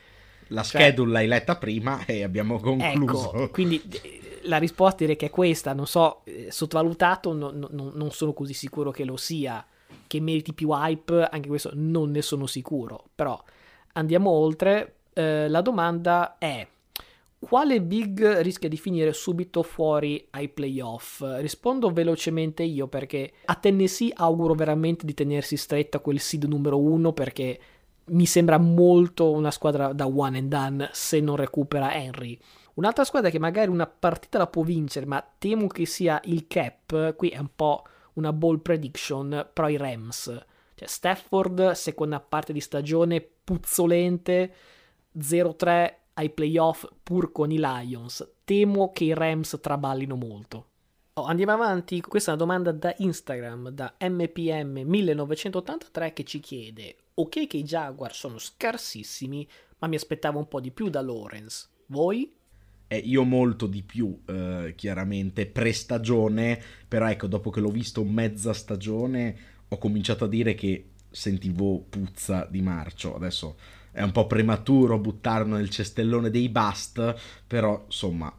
La cioè, schedule l'hai letta prima e abbiamo concluso. Ecco, quindi la risposta direi che è questa, non so, eh, sottovalutato, no, no, non sono così sicuro che lo sia, che meriti più hype, anche questo non ne sono sicuro, però andiamo oltre, eh, la domanda è quale big rischia di finire subito fuori ai playoff? Rispondo velocemente io perché a Tennessee auguro veramente di tenersi stretta quel seed numero uno perché mi sembra molto una squadra da one and done se non recupera Henry. Un'altra squadra che magari una partita la può vincere, ma temo che sia il cap, qui è un po' una ball prediction, però i Rams. Cioè Stafford, seconda parte di stagione, puzzolente, 0-3 ai playoff pur con i Lions. Temo che i Rams traballino molto. Oh, andiamo avanti, questa è una domanda da Instagram, da MPM1983 che ci chiede Ok che i Jaguar sono scarsissimi, ma mi aspettavo un po' di più da Lawrence. Voi? Eh, io molto di più, eh, chiaramente, pre-stagione, però ecco, dopo che l'ho visto mezza stagione, ho cominciato a dire che sentivo puzza di marcio. Adesso è un po' prematuro buttarlo nel cestellone dei bust, però insomma,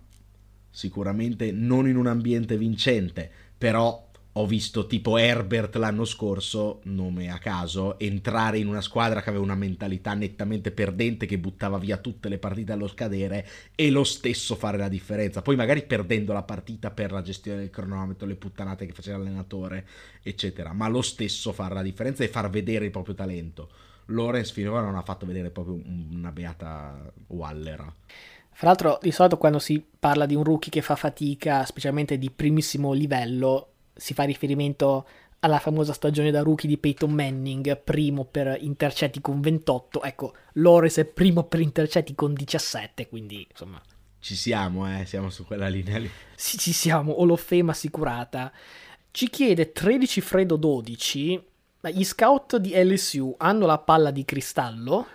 sicuramente non in un ambiente vincente, però ho visto tipo Herbert l'anno scorso, nome a caso, entrare in una squadra che aveva una mentalità nettamente perdente, che buttava via tutte le partite allo scadere e lo stesso fare la differenza. Poi magari perdendo la partita per la gestione del cronometro, le puttanate che faceva l'allenatore, eccetera, ma lo stesso fare la differenza e far vedere il proprio talento. Lorenz finora non ha fatto vedere proprio una beata Wallera. Fra l'altro, di solito quando si parla di un rookie che fa fatica, specialmente di primissimo livello, si fa riferimento alla famosa stagione da rookie di Peyton Manning, primo per intercetti con 28. Ecco, Lores è primo per intercetti con 17, quindi insomma... Ci siamo, eh, siamo su quella linea lì. Sì, ci siamo, Olofema assicurata. Ci chiede 13 Fredo 12 gli scout di LSU hanno la palla di cristallo?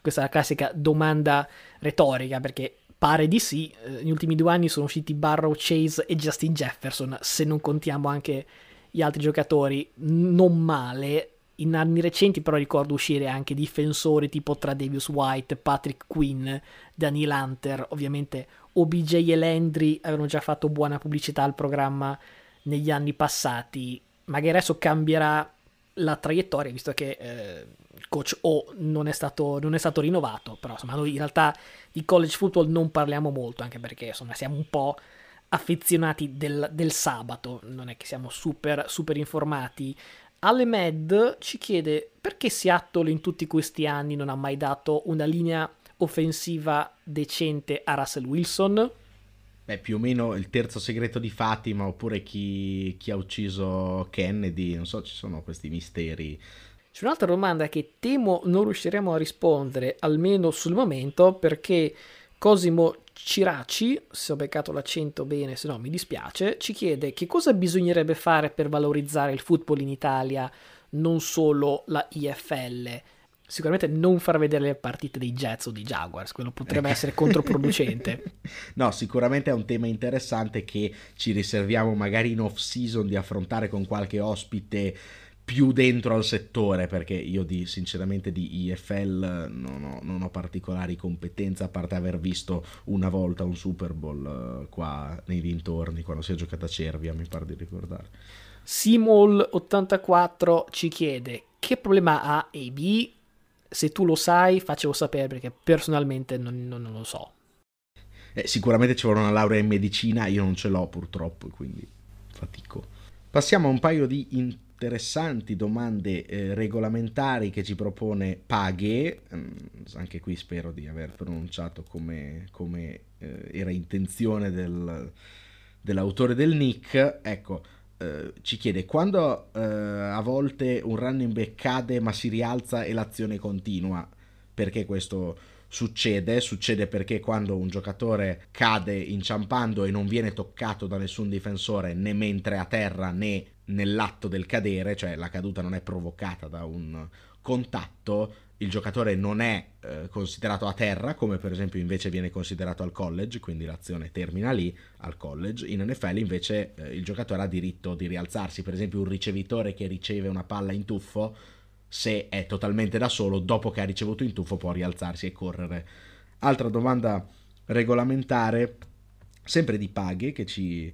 Questa è la classica domanda retorica perché pare di sì. Eh, negli ultimi due anni sono usciti Barrow, Chase e Justin Jefferson, se non contiamo anche gli altri giocatori. Non male. In anni recenti però ricordo uscire anche difensori tipo Tradevius White, Patrick Quinn, Daniel Hunter, ovviamente OBJ e Landry avevano già fatto buona pubblicità al programma negli anni passati. Magari adesso cambierà la traiettoria, visto che eh, coach O non è, stato, non è stato rinnovato, però insomma noi in realtà di college football non parliamo molto, anche perché insomma siamo un po' affezionati del, del sabato, non è che siamo super, super informati. Ale Med ci chiede perché Seattle in tutti questi anni non ha mai dato una linea offensiva decente a Russell Wilson? Beh, più o meno il terzo segreto di Fatima oppure chi, chi ha ucciso Kennedy, non so, ci sono questi misteri. C'è un'altra domanda che temo non riusciremo a rispondere, almeno sul momento, perché Cosimo Ciraci, se ho beccato l'accento bene, se no mi dispiace, ci chiede che cosa bisognerebbe fare per valorizzare il football in Italia, non solo la IFL sicuramente non far vedere le partite dei Jets o dei Jaguars, quello potrebbe essere controproducente. *laughs* no, sicuramente è un tema interessante che ci riserviamo magari in off season di affrontare con qualche ospite più dentro al settore perché io di, sinceramente di IFL non ho, non ho, particolari competenze a parte aver visto una volta un Super Bowl uh, qua nei dintorni quando si è giocata a Cervia mi pare di ricordare. Simol84 ci chiede che problema ha AB se tu lo sai faccelo sapere perché personalmente non, non, non lo so. Eh, sicuramente ci vuole una laurea in medicina io non ce l'ho purtroppo quindi fatico. Passiamo a un paio di in- interessanti domande eh, regolamentari che ci propone Paghe, mm, anche qui spero di aver pronunciato come, come eh, era intenzione del, dell'autore del nick, ecco, eh, ci chiede quando eh, a volte un running back cade ma si rialza e l'azione continua, perché questo succede? Succede perché quando un giocatore cade inciampando e non viene toccato da nessun difensore né mentre a terra né nell'atto del cadere, cioè la caduta non è provocata da un contatto, il giocatore non è eh, considerato a terra, come per esempio invece viene considerato al college, quindi l'azione termina lì al college. In NFL invece eh, il giocatore ha diritto di rialzarsi, per esempio un ricevitore che riceve una palla in tuffo, se è totalmente da solo, dopo che ha ricevuto in tuffo può rialzarsi e correre. Altra domanda regolamentare, sempre di paghe, che ci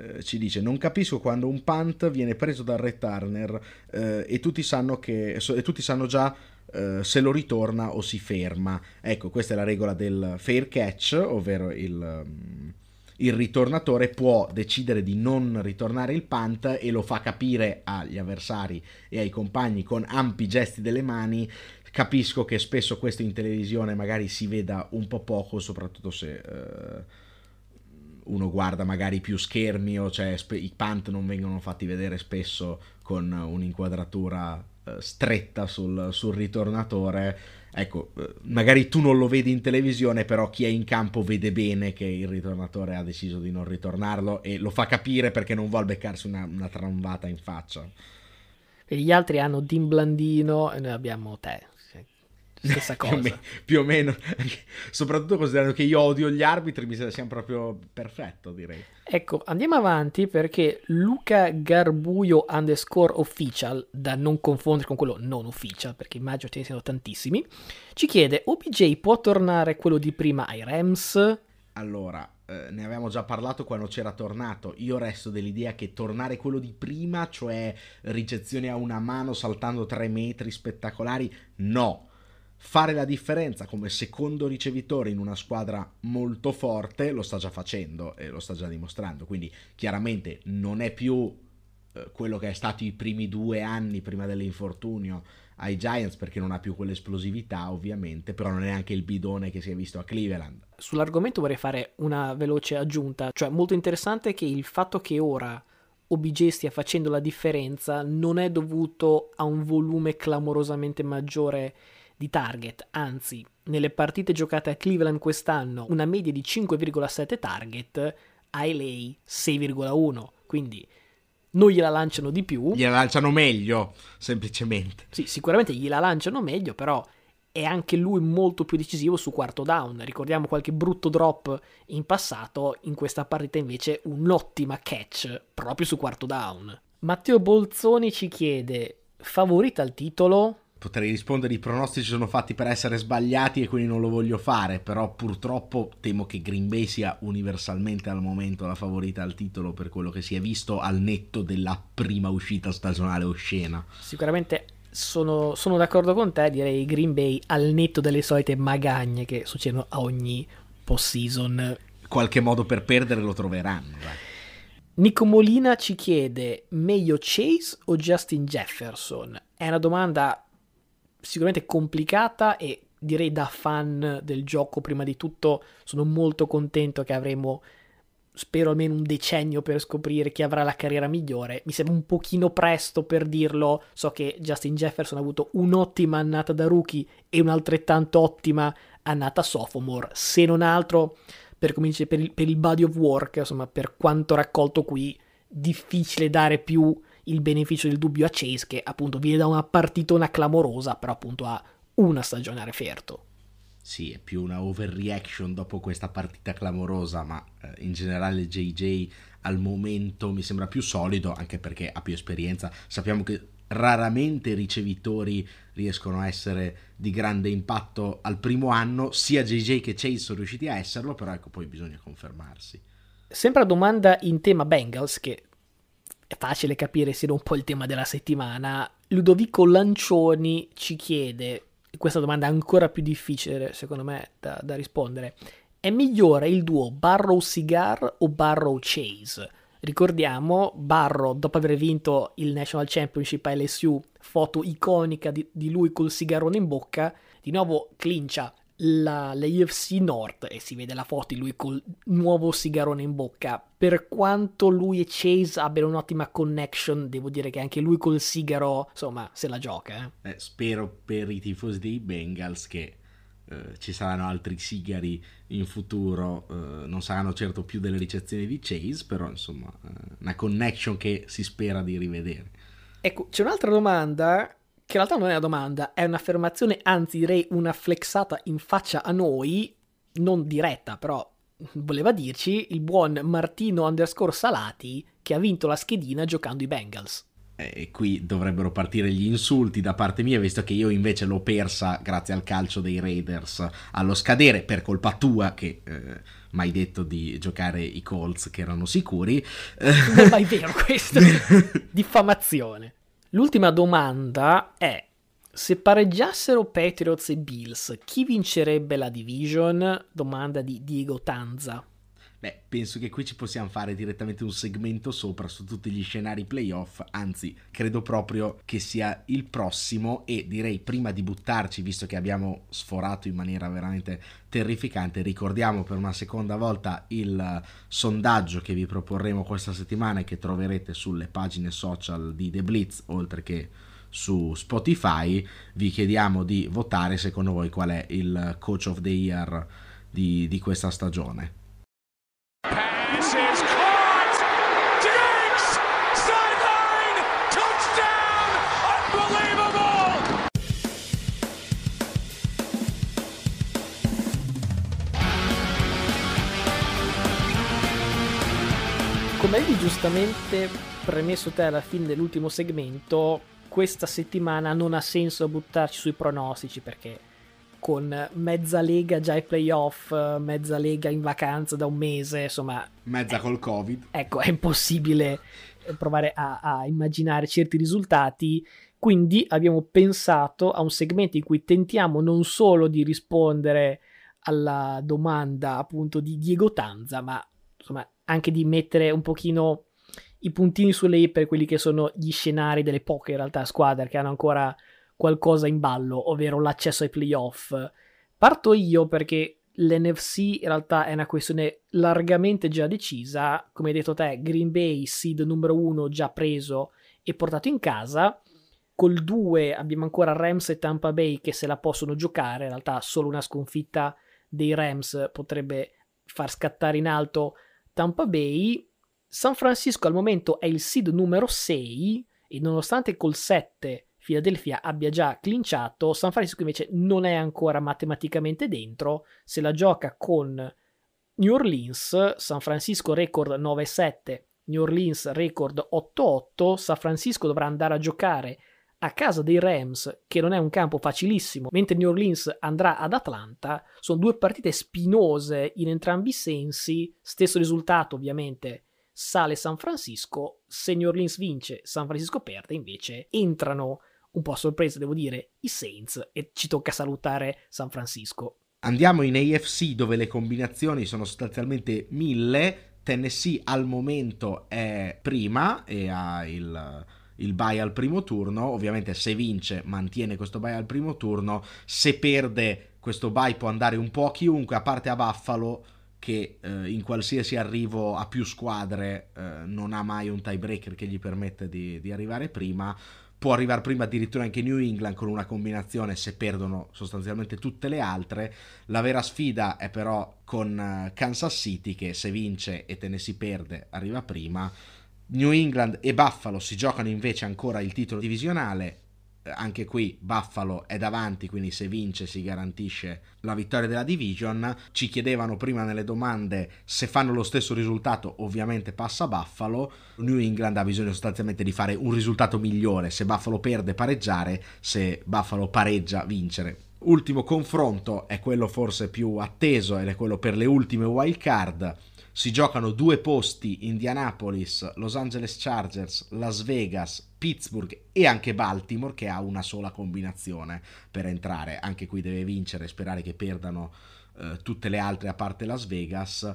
eh, ci dice non capisco quando un punt viene preso dal returner eh, e, tutti sanno che, e tutti sanno già eh, se lo ritorna o si ferma. Ecco questa è la regola del fair catch ovvero il, um, il ritornatore può decidere di non ritornare il punt e lo fa capire agli avversari e ai compagni con ampi gesti delle mani. Capisco che spesso questo in televisione magari si veda un po' poco soprattutto se eh, uno guarda magari più schermi o cioè spe- i punt non vengono fatti vedere spesso con un'inquadratura stretta sul, sul, ritornatore. Ecco, eh, magari tu non lo vedi in televisione, però chi è in campo vede bene che il ritornatore ha deciso di non ritornarlo e lo fa capire perché non vuole beccarsi una, una tramvata in faccia. E gli altri hanno Dim Blandino e noi abbiamo te stessa cosa. *laughs* più, o me- più, o meno, *laughs* soprattutto considerando che io odio gli arbitri, mi sembra proprio perfetto, direi. Ecco, andiamo avanti perché Luca Garbuio underscore official, da non confondere con quello non official, perché immagino ce ne siano tantissimi, ci chiede, OBJ può tornare quello di prima ai Rams? Allora, eh, ne avevamo già parlato quando c'era tornato. Io resto dell'idea che tornare quello di prima, cioè ricezione a una mano saltando tre metri spettacolari, no fare la differenza come secondo ricevitore in una squadra molto forte lo sta già facendo e lo sta già dimostrando. Quindi chiaramente non è più eh, quello che è stato i primi due anni prima dell'infortunio ai Giants perché non ha più quell'esplosività ovviamente, però non è neanche il bidone che si è visto a Cleveland. Sull'argomento vorrei fare una veloce aggiunta, cioè molto interessante che il fatto che ora OBJ stia facendo la differenza non è dovuto a un volume clamorosamente maggiore di target, anzi, nelle partite giocate a Cleveland quest'anno una media di 5,7 target, a LA 6,1, quindi non gliela lanciano di più. Gliela lanciano meglio, semplicemente. Sì, sicuramente gliela lanciano meglio, però è anche lui molto più decisivo su quarto down. Ricordiamo qualche brutto drop in passato, in questa partita invece un'ottima catch proprio su quarto down. Matteo Bolzoni ci chiede, favorita al titolo? Potrei rispondere i pronostici sono fatti per essere sbagliati e quindi non lo voglio fare, però purtroppo temo che Green Bay sia universalmente al momento la favorita al titolo per quello che si è visto al netto della prima uscita stagionale oscena. Sicuramente sono, sono d'accordo con te, direi Green Bay al netto delle solite magagne che succedono a ogni post-season. Qualche modo per perdere lo troveranno, dai. Nico Molina ci chiede meglio Chase o Justin Jefferson? È una domanda sicuramente complicata e direi da fan del gioco prima di tutto sono molto contento che avremo spero almeno un decennio per scoprire chi avrà la carriera migliore. Mi sembra un pochino presto per dirlo. So che Justin Jefferson ha avuto un'ottima annata da rookie e un'altrettanto ottima annata sophomore. Se non altro, per, per il, per il body of work, insomma, per quanto raccolto qui, difficile dare più il beneficio del dubbio a Chase che appunto viene da una partitona clamorosa, però appunto ha una stagione a referto. Sì, è più una overreaction dopo questa partita clamorosa, ma eh, in generale JJ al momento mi sembra più solido, anche perché ha più esperienza. Sappiamo che raramente ricevitori riescono a essere di grande impatto al primo anno, sia JJ che Chase sono riusciti a esserlo, però ecco poi bisogna confermarsi. Sempre a domanda in tema Bengals, che è facile capire sia un po' il tema della settimana, Ludovico Lancioni ci chiede, questa domanda è ancora più difficile secondo me da, da rispondere, è migliore il duo Barrow-Cigar o Barrow-Chase? Ricordiamo, Barrow, dopo aver vinto il National Championship a LSU, foto iconica di, di lui col sigarone in bocca, di nuovo clincia la, la UFC North e si vede la foto di lui col nuovo sigarone in bocca. Per quanto lui e Chase abbiano un'ottima connection, devo dire che anche lui col sigaro, insomma, se la gioca. Eh. Eh, spero per i tifosi dei Bengals che eh, ci saranno altri sigari in futuro, eh, non saranno certo più delle ricezioni di Chase, però insomma eh, una connection che si spera di rivedere. Ecco, c'è un'altra domanda che in realtà non è una domanda, è un'affermazione, anzi direi una flexata in faccia a noi, non diretta, però voleva dirci il buon Martino underscore Salati che ha vinto la schedina giocando i Bengals e qui dovrebbero partire gli insulti da parte mia, visto che io invece l'ho persa grazie al calcio dei Raiders allo scadere per colpa tua che eh, mi hai detto di giocare i Colts che erano sicuri. Non è mai vero questo, *laughs* diffamazione. L'ultima domanda è se pareggiassero Patriots e Bills, chi vincerebbe la division? Domanda di Diego Tanza. Beh, penso che qui ci possiamo fare direttamente un segmento sopra su tutti gli scenari playoff, anzi, credo proprio che sia il prossimo e direi prima di buttarci, visto che abbiamo sforato in maniera veramente terrificante, ricordiamo per una seconda volta il sondaggio che vi proporremo questa settimana e che troverete sulle pagine social di The Blitz, oltre che su Spotify, vi chiediamo di votare secondo voi qual è il coach of the year di, di questa stagione. Come avevi giustamente premesso te alla fine dell'ultimo segmento, questa settimana non ha senso buttarci sui pronostici perché con mezza lega già ai playoff, mezza lega in vacanza da un mese, insomma... Mezza è, col Covid. Ecco, è impossibile provare a, a immaginare certi risultati. Quindi abbiamo pensato a un segmento in cui tentiamo non solo di rispondere alla domanda appunto di Diego Tanza, ma insomma anche di mettere un pochino i puntini sulle i per quelli che sono gli scenari delle poche in realtà squadre che hanno ancora qualcosa in ballo, ovvero l'accesso ai playoff. Parto io perché l'NFC in realtà è una questione largamente già decisa, come hai detto te, Green Bay seed numero uno già preso e portato in casa. Col 2 abbiamo ancora Rams e Tampa Bay che se la possono giocare, in realtà solo una sconfitta dei Rams potrebbe far scattare in alto Tampa Bay, San Francisco al momento è il seed numero 6 e nonostante col 7 Philadelphia abbia già clinciato, San Francisco invece non è ancora matematicamente dentro, se la gioca con New Orleans, San Francisco record 9-7, New Orleans record 8-8, San Francisco dovrà andare a giocare a casa dei Rams, che non è un campo facilissimo, mentre New Orleans andrà ad Atlanta. Sono due partite spinose in entrambi i sensi. Stesso risultato, ovviamente, sale San Francisco. Se New Orleans vince, San Francisco perde, invece entrano un po' a sorpresa, devo dire, i Saints e ci tocca salutare San Francisco. Andiamo in AFC dove le combinazioni sono sostanzialmente mille. Tennessee al momento è prima e ha il il bye al primo turno, ovviamente se vince mantiene questo bye al primo turno, se perde questo bye può andare un po' a chiunque, a parte a Buffalo che eh, in qualsiasi arrivo a più squadre eh, non ha mai un tiebreaker che gli permette di, di, arrivare prima. Può arrivare prima addirittura anche New England con una combinazione se perdono sostanzialmente tutte le altre. La vera sfida è però con uh, Kansas City che se vince e te ne si perde arriva prima New England e Buffalo si giocano invece ancora il titolo divisionale. Anche qui Buffalo è davanti, quindi se vince si garantisce la vittoria della division. Ci chiedevano prima nelle domande se fanno lo stesso risultato, ovviamente passa Buffalo. New England ha bisogno sostanzialmente di fare un risultato migliore, se Buffalo perde pareggiare, se Buffalo pareggia vincere. Ultimo confronto è quello forse più atteso ed è quello per le ultime wild card si giocano due posti Indianapolis, Los Angeles Chargers, Las Vegas, Pittsburgh e anche Baltimore che ha una sola combinazione per entrare. Anche qui deve vincere e sperare che perdano eh, tutte le altre a parte Las Vegas.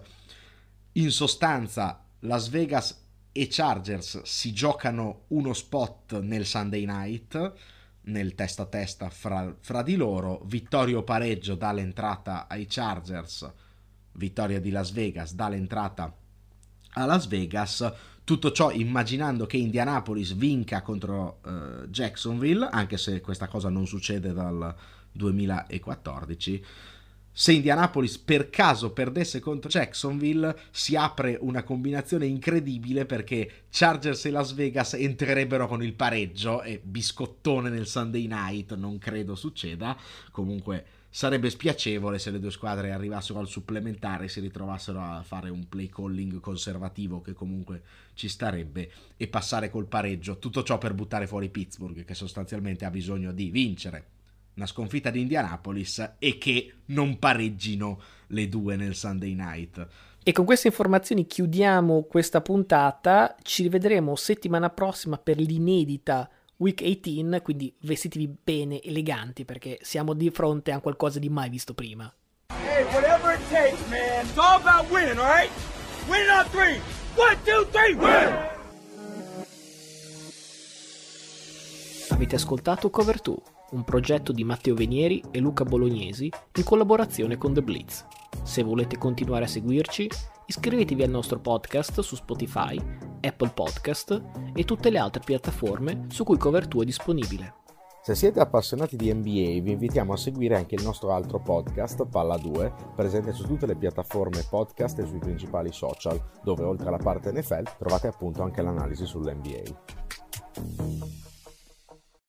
In sostanza Las Vegas e Chargers si giocano uno spot nel Sunday night nel testa a testa fra, fra di loro. Vittorio pareggio dà l'entrata ai Chargers vittoria di Las Vegas dall'entrata a Las Vegas. Tutto ciò immaginando che Indianapolis vinca contro uh, Jacksonville, anche se questa cosa non succede dal 2014. Se Indianapolis per caso perdesse contro Jacksonville, si apre una combinazione incredibile perché Chargers e Las Vegas entrerebbero con il pareggio e biscottone nel Sunday night, non credo succeda. Comunque sarebbe spiacevole se le due squadre arrivassero al supplementare e si ritrovassero a fare un play calling conservativo che comunque ci starebbe e passare col pareggio. Tutto ciò per buttare fuori Pittsburgh che sostanzialmente ha bisogno di vincere una sconfitta di Indianapolis e che non pareggino le due nel Sunday night. E con queste informazioni chiudiamo questa puntata. Ci rivedremo settimana prossima per l'inedita Week 18, quindi vestitevi bene, eleganti, perché siamo di fronte a qualcosa di mai visto prima. Hey, whatever it takes, man. It's all about winning, alright? Win on three. One, two, three, win! Avete ascoltato Cover 2, un progetto di Matteo Venieri e Luca Bolognesi in collaborazione con The Blitz. Se volete continuare a seguirci, iscrivetevi al nostro podcast su Spotify, Apple Podcast e tutte le altre piattaforme su cui Cover2 è disponibile. Se siete appassionati di NBA vi invitiamo a seguire anche il nostro altro podcast, Palla 2, presente su tutte le piattaforme podcast e sui principali social, dove oltre alla parte NFL trovate appunto anche l'analisi sull'NBA.